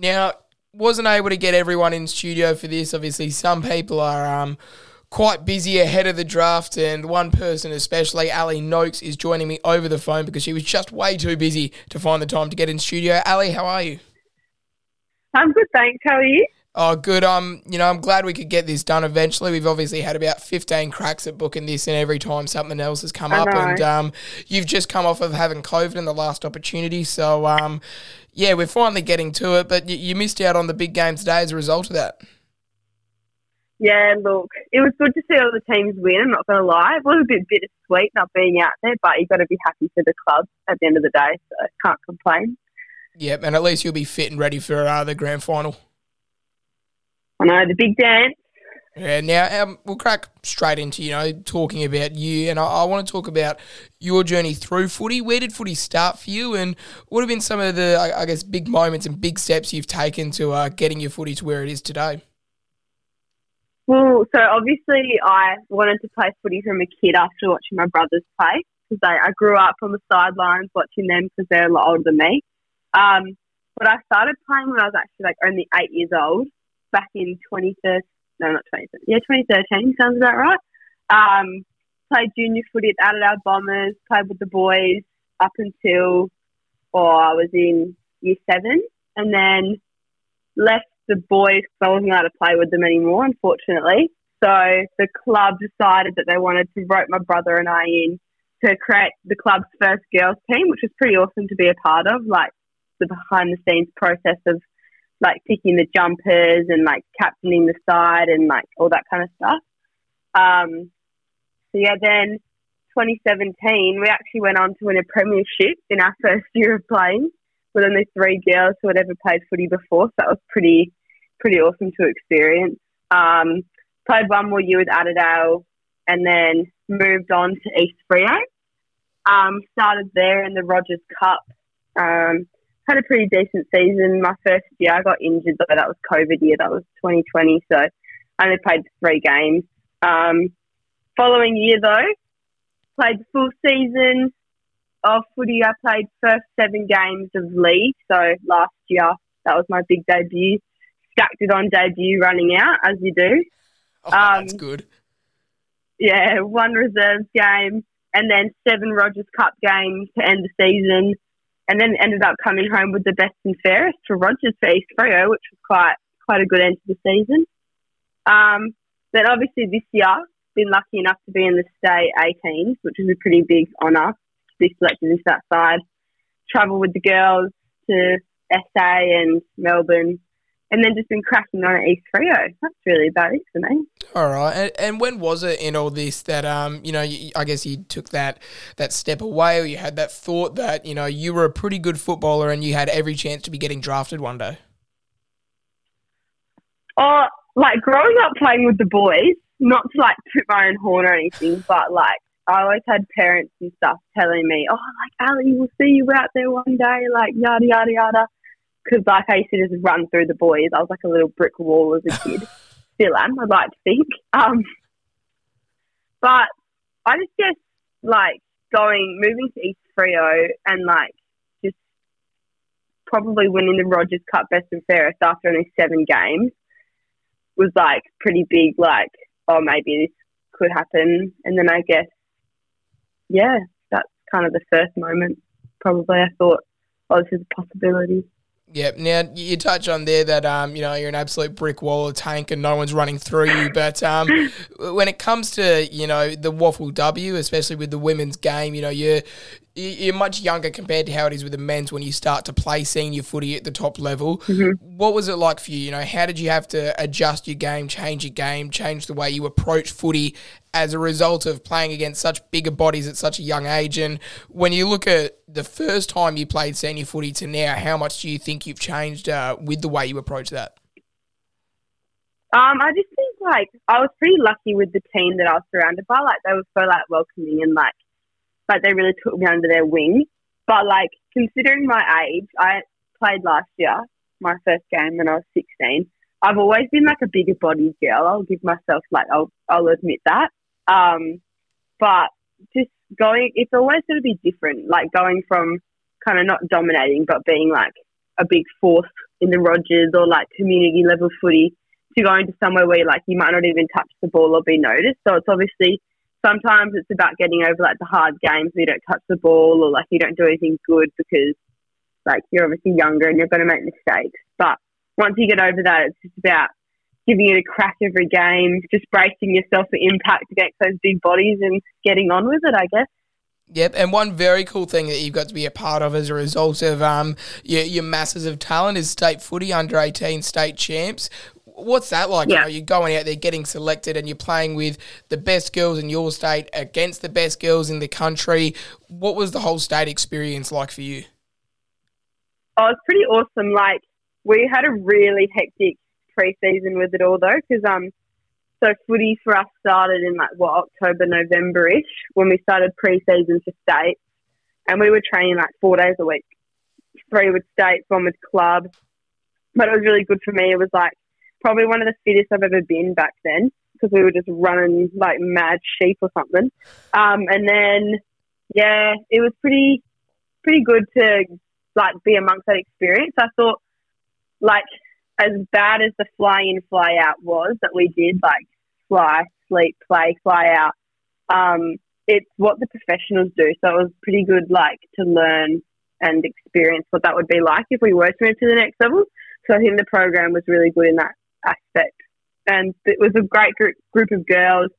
Now, wasn't able to get everyone in studio for this. Obviously, some people are um, quite busy ahead of the draft, and one person, especially Alli Nokes, is joining me over the phone because she was just way too busy to find the time to get in studio. Ali, how are you? I'm good, thanks. How are you? Oh, good. Um, you know, I'm glad we could get this done eventually. We've obviously had about 15 cracks at booking this, and every time something else has come I up, know. and um, you've just come off of having COVID in the last opportunity. So, um, yeah, we're finally getting to it, but you, you missed out on the big game today as a result of that. Yeah, look, it was good to see all the teams win. I'm not going to lie. It was a bit bittersweet not being out there, but you've got to be happy for the club at the end of the day, so I can't complain. Yep, and at least you'll be fit and ready for uh, the grand final. I know, the big dance. Yeah, now um, we'll crack straight into you know talking about you, and I, I want to talk about your journey through footy. Where did footy start for you, and what have been some of the I, I guess big moments and big steps you've taken to uh, getting your footy to where it is today? Well, so obviously I wanted to play footy from a kid after watching my brothers play because I, grew up on the sidelines watching them because they're a lot older than me. Um, but I started playing when I was actually like only eight years old back in 2013. No, not 2013. Yeah, 2013 sounds about right. Um, played junior footy at Adelaide Bombers, played with the boys up until, or I was in year seven, and then left the boys because I wasn't allowed to play with them anymore, unfortunately. So the club decided that they wanted to rope my brother and I in to create the club's first girls team, which was pretty awesome to be a part of, like the behind the scenes process of like picking the jumpers and like captaining the side and like all that kind of stuff. Um, so yeah, then 2017 we actually went on to win a premiership in our first year of playing with only three girls who had ever played footy before. So that was pretty pretty awesome to experience. Um, played one more year with Adelaide and then moved on to East Freo. Um, started there in the Rogers Cup. Um, had a pretty decent season. My first year, I got injured though. That was COVID year. That was 2020. So I only played three games. Um, following year though, played the full season of footy. I played first seven games of league. So last year, that was my big debut. Stacked it on debut running out, as you do. Oh, that's Um, good. Yeah, one reserves game and then seven Rogers Cup games to end the season. And then ended up coming home with the best and fairest for Rogers for East Freo, which was quite quite a good end to the season. Um, then obviously this year, been lucky enough to be in the state 18s, which is a pretty big honour to be selected into that side. Travel with the girls to SA and Melbourne, and then just been cracking on at East Freo. That's really about it for me. All right, and, and when was it in all this that um you know you, I guess you took that that step away, or you had that thought that you know you were a pretty good footballer and you had every chance to be getting drafted one day. Oh, like growing up playing with the boys, not to like toot my own horn or anything, but like I always had parents and stuff telling me, oh, like Alli, we'll see you out there one day, like yada yada yada. Because like I used to just run through the boys. I was like a little brick wall as a kid. Still am, I'd like to think. Um, but I just guess like going moving to East Freo and like just probably winning the Rogers Cup Best and Fairest after only seven games was like pretty big, like, oh, maybe this could happen. And then I guess, yeah, that's kind of the first moment. Probably I thought, oh, this is a possibility. Yep. Now you touch on there that um, you know you're an absolute brick wall, a tank, and no one's running through you. But um, when it comes to you know the WAFLW, especially with the women's game, you know you're you're much younger compared to how it is with the men's when you start to play senior footy at the top level. What was it like for you? You know, how did you have to adjust your game, change your game, change the way you approach footy as a result of playing against such bigger bodies at such a young age? And when you look at the first time you played senior footy to now, how much do you think you've changed uh, with the way you approach that? Um, I just think like I was pretty lucky with the team that I was surrounded by. Like they were so like welcoming and like like they really took me under their wing. But like considering my age, I played last year, my first game when I was sixteen. I've always been like a bigger bodied girl. I'll give myself like I'll I'll admit that. Um, but just going, it's always going to be different. Like going from kind of not dominating, but being like a big force in the Rogers or like community level footy to going into somewhere where like you might not even touch the ball or be noticed. So it's obviously sometimes it's about getting over like the hard games where you don't touch the ball or like you don't do anything good because like you're obviously younger and you're going to make mistakes. But once you get over that, it's just about giving it a crack every game, just bracing yourself for impact against those big bodies and getting on with it, I guess. Yep, and one very cool thing that you've got to be a part of as a result of um, your, your masses of talent is state footy under 18 state champs. What's that like? Yeah. You know, you're going out there getting selected and you're playing with the best girls in your state against the best girls in the country. What was the whole state experience like for you? Oh, it's pretty awesome. Like, we had a really hectic pre-season with it all though, because um, so footy for us started in like what October, November ish when we started pre-season for state, and we were training like four days a week, three with states, one with club. But it was really good for me. It was like probably one of the fittest I've ever been back then because we were just running like mad sheep or something. Um, and then yeah, it was pretty pretty good to like be amongst that experience. I thought like as bad as the fly in, fly out was that we did, like fly, sleep, play, fly out, um, it's what the professionals do. So it was pretty good, like, to learn and experience what that would be like if we were to move to the next level. So I think the program was really good in that aspect. And it was a great group, group of girls.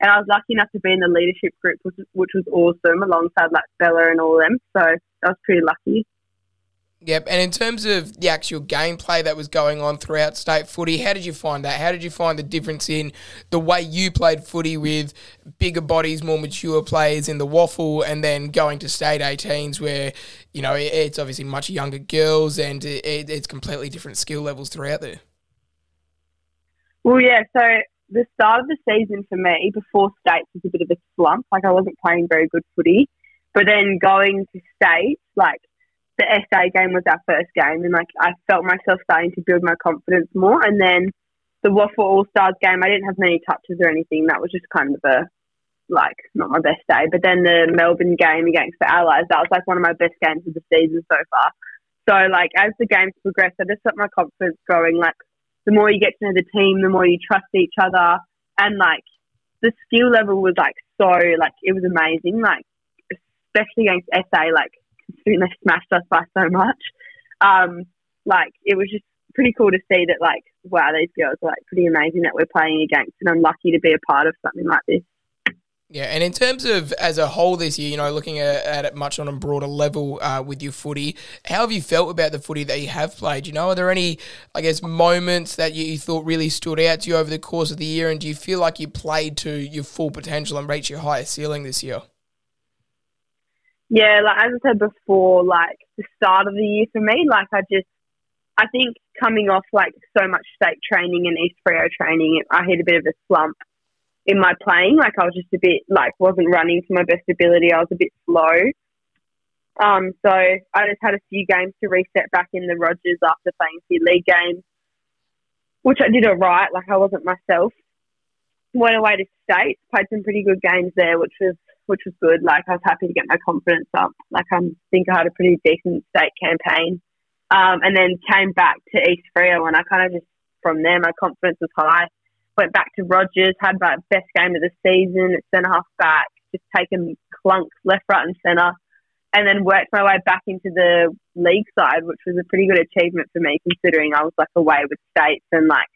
And I was lucky enough to be in the leadership group, which, which was awesome, alongside like Bella and all them. So I was pretty lucky. Yep, and in terms of the actual gameplay that was going on throughout state footy, how did you find that? How did you find the difference in the way you played footy with bigger bodies, more mature players in the WAFL, and then going to state 18s where, you know, it's obviously much younger girls and it's completely different skill levels throughout there? Well, yeah, so the start of the season for me before states was a bit of a slump. Like, I wasn't playing very good footy. But then going to states, like, the SA game was our first game, and like I felt myself starting to build my confidence more. And then the WAFL All Stars game, I didn't have many touches or anything. That was just kind of a like not my best day. But then the Melbourne game against the Allies, that was like one of my best games of the season so far. So like as the games progressed, I just felt my confidence growing. Like the more you get to know the team, the more you trust each other, and like the skill level was like so like it was amazing. Like especially against SA, like considering they smashed us by so much. Um, like it was just pretty cool to see that like wow these girls are like pretty amazing that we're playing against and I'm lucky to be a part of something like this. Yeah, and in terms of as a whole this year, you know, looking at, it much on a broader level uh, with your footy, how have you felt about the footy that you have played? You know, are there any, I guess, moments that you, you thought really stood out to you over the course of the year, and do you feel like you played to your full potential and reached your highest ceiling this year? yeah, like as I said before, like the start of the year for me, like I just, I think coming off like so much state training and East Freo training, I hit a bit of a slump in my playing. Like I was just a bit like wasn't running to my best ability. I was a bit slow. Um, so I just had a few games to reset back in the Rogers after playing a few league games, which I did alright. Like I wasn't myself. Went away to state, played some pretty good games there, which was which was good. Like I was happy to get my confidence up. Like I think I had a pretty decent state campaign, um, and then came back to East Freo, and I kind of just from there my confidence was high. Went back to Rogers, had my best game of the season at centre half back, just taken clunks left, right, and centre, and then worked my way back into the league side, which was a pretty good achievement for me considering I was like away with states and like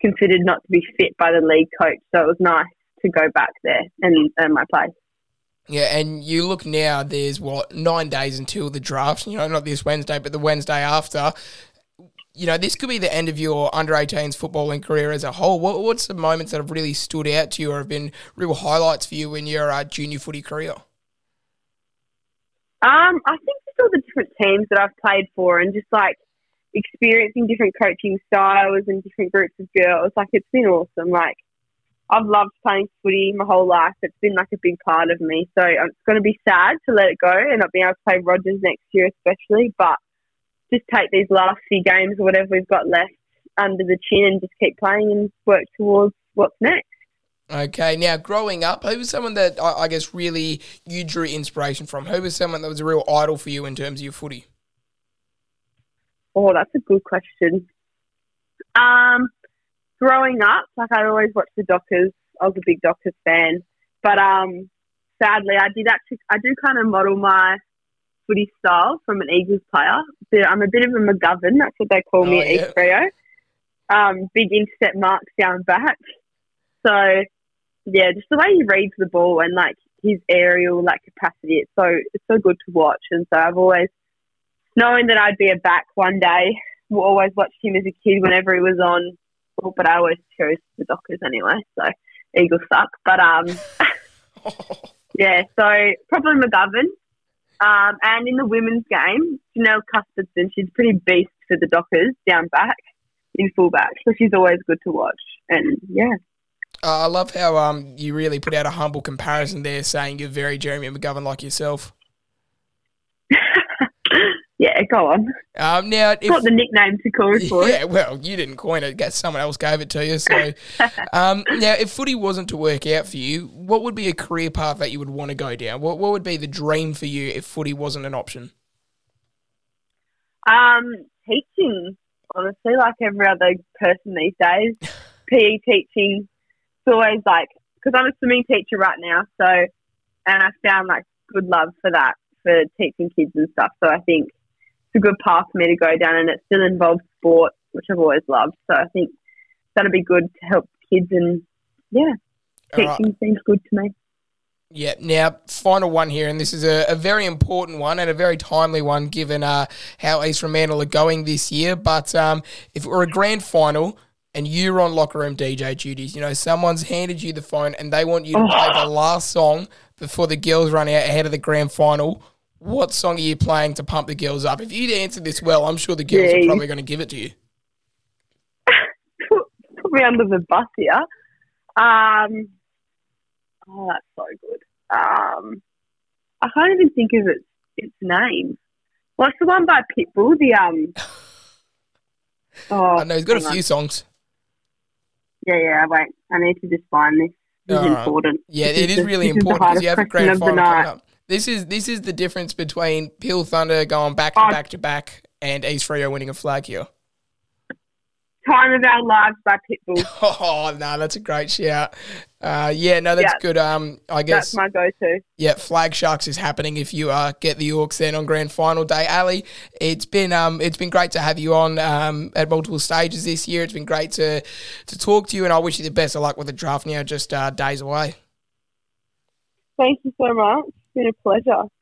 considered not to be fit by the league coach. So it was nice to go back there and earn my place. Yeah, and you look now, there's what, nine days until the draft, you know, not this Wednesday, but the Wednesday after. You know, this could be the end of your under 18s footballing career as a whole. What, what's the moments that have really stood out to you or have been real highlights for you in your uh, junior footy career? Um, I think just all the different teams that I've played for and just like experiencing different coaching styles and different groups of girls. Like, it's been awesome. Like, I've loved playing footy my whole life. It's been like a big part of me. So it's going to be sad to let it go and not being able to play Rogers next year, especially. But just take these last few games or whatever we've got left under the chin and just keep playing and work towards what's next. Okay, now growing up, who was someone that I, guess really you drew inspiration from? Who was someone that was a real idol for you in terms of your footy? Oh, that's a good question. Um, growing up, like I'd always watch the Dockers. I was a big Dockers fan, but um, sadly, I did actually I do kind of model my footy style from an Eagles player. So I'm a bit of a McGovern. That's what they call me Oh, at yeah. East. Um, big intercept marks down back. So yeah, just the way he reads the ball and like his aerial like capacity, it's so it's so good to watch. And so I've always knowing that I'd be a back one day. we always watched him as a kid whenever he was on. But I always chose the Dockers anyway. So Eagles suck. But um, yeah. So probably McGovern. Um, and in the women's game, Janelle Cuthbertson, she's pretty beast for the Dockers down back in fullback. So she's always good to watch. And yeah. Uh, I love how um you really put out a humble comparison there, saying you're very Jeremy McGovern like yourself. Yeah, go on. Um, now, if, Got the nickname to call it for. yeah, well, you didn't coin it; guess someone else gave it to you. So, um, now, if footy wasn't to work out for you, what would be a career path that you would want to go down? What What would be the dream for you if footy wasn't an option? Um, teaching, honestly, like every other person these days, PE teaching. It's always like because I'm a swimming teacher right now, so and I found like good love for that for teaching kids and stuff. So I think a good path for me to go down, and it still involves sport, which I've always loved. So I think that'll be good to help kids, and yeah, All right. teaching seems good to me. Yeah. Now, final one here, and this is a, a very important one and a very timely one given uh, how East Fremantle are going this year. But um, if it were a grand final and you're on locker room DJ duties, you know, someone's handed you the phone and they want you to play the last song before the girls run out ahead of the grand final. What song are you playing to pump the girls up? If you'd answered this well, I'm sure the girls are probably going to give it to you. put, me under the bus here. Um, oh, that's so good. Um, I can't even think of its its name. What's the one by Pitbull? The um. Oh, I know he's got a hang on. few songs. Yeah, yeah. I wait, I need to just find this. This is important. Yeah, This it is really is the important because you have a grand final coming up. This is this is the difference between Peel Thunder going back to Oh. back to back and East Freo winning a flag here. Time of Our Lives by Pitbull. Oh no, that's a great shout. Uh, yeah, no, that's Yeah. good. Um, I guess That's my go-to. yeah, Flag Sharks is happening if you uh, get the Orcs then on grand final day. Alli, it's been um, it's been great to have you on um, at multiple stages this year. It's been great to to talk to you, and I wish you the best of luck with the draft now, just uh, days away. Thank you so much. It's been a pleasure.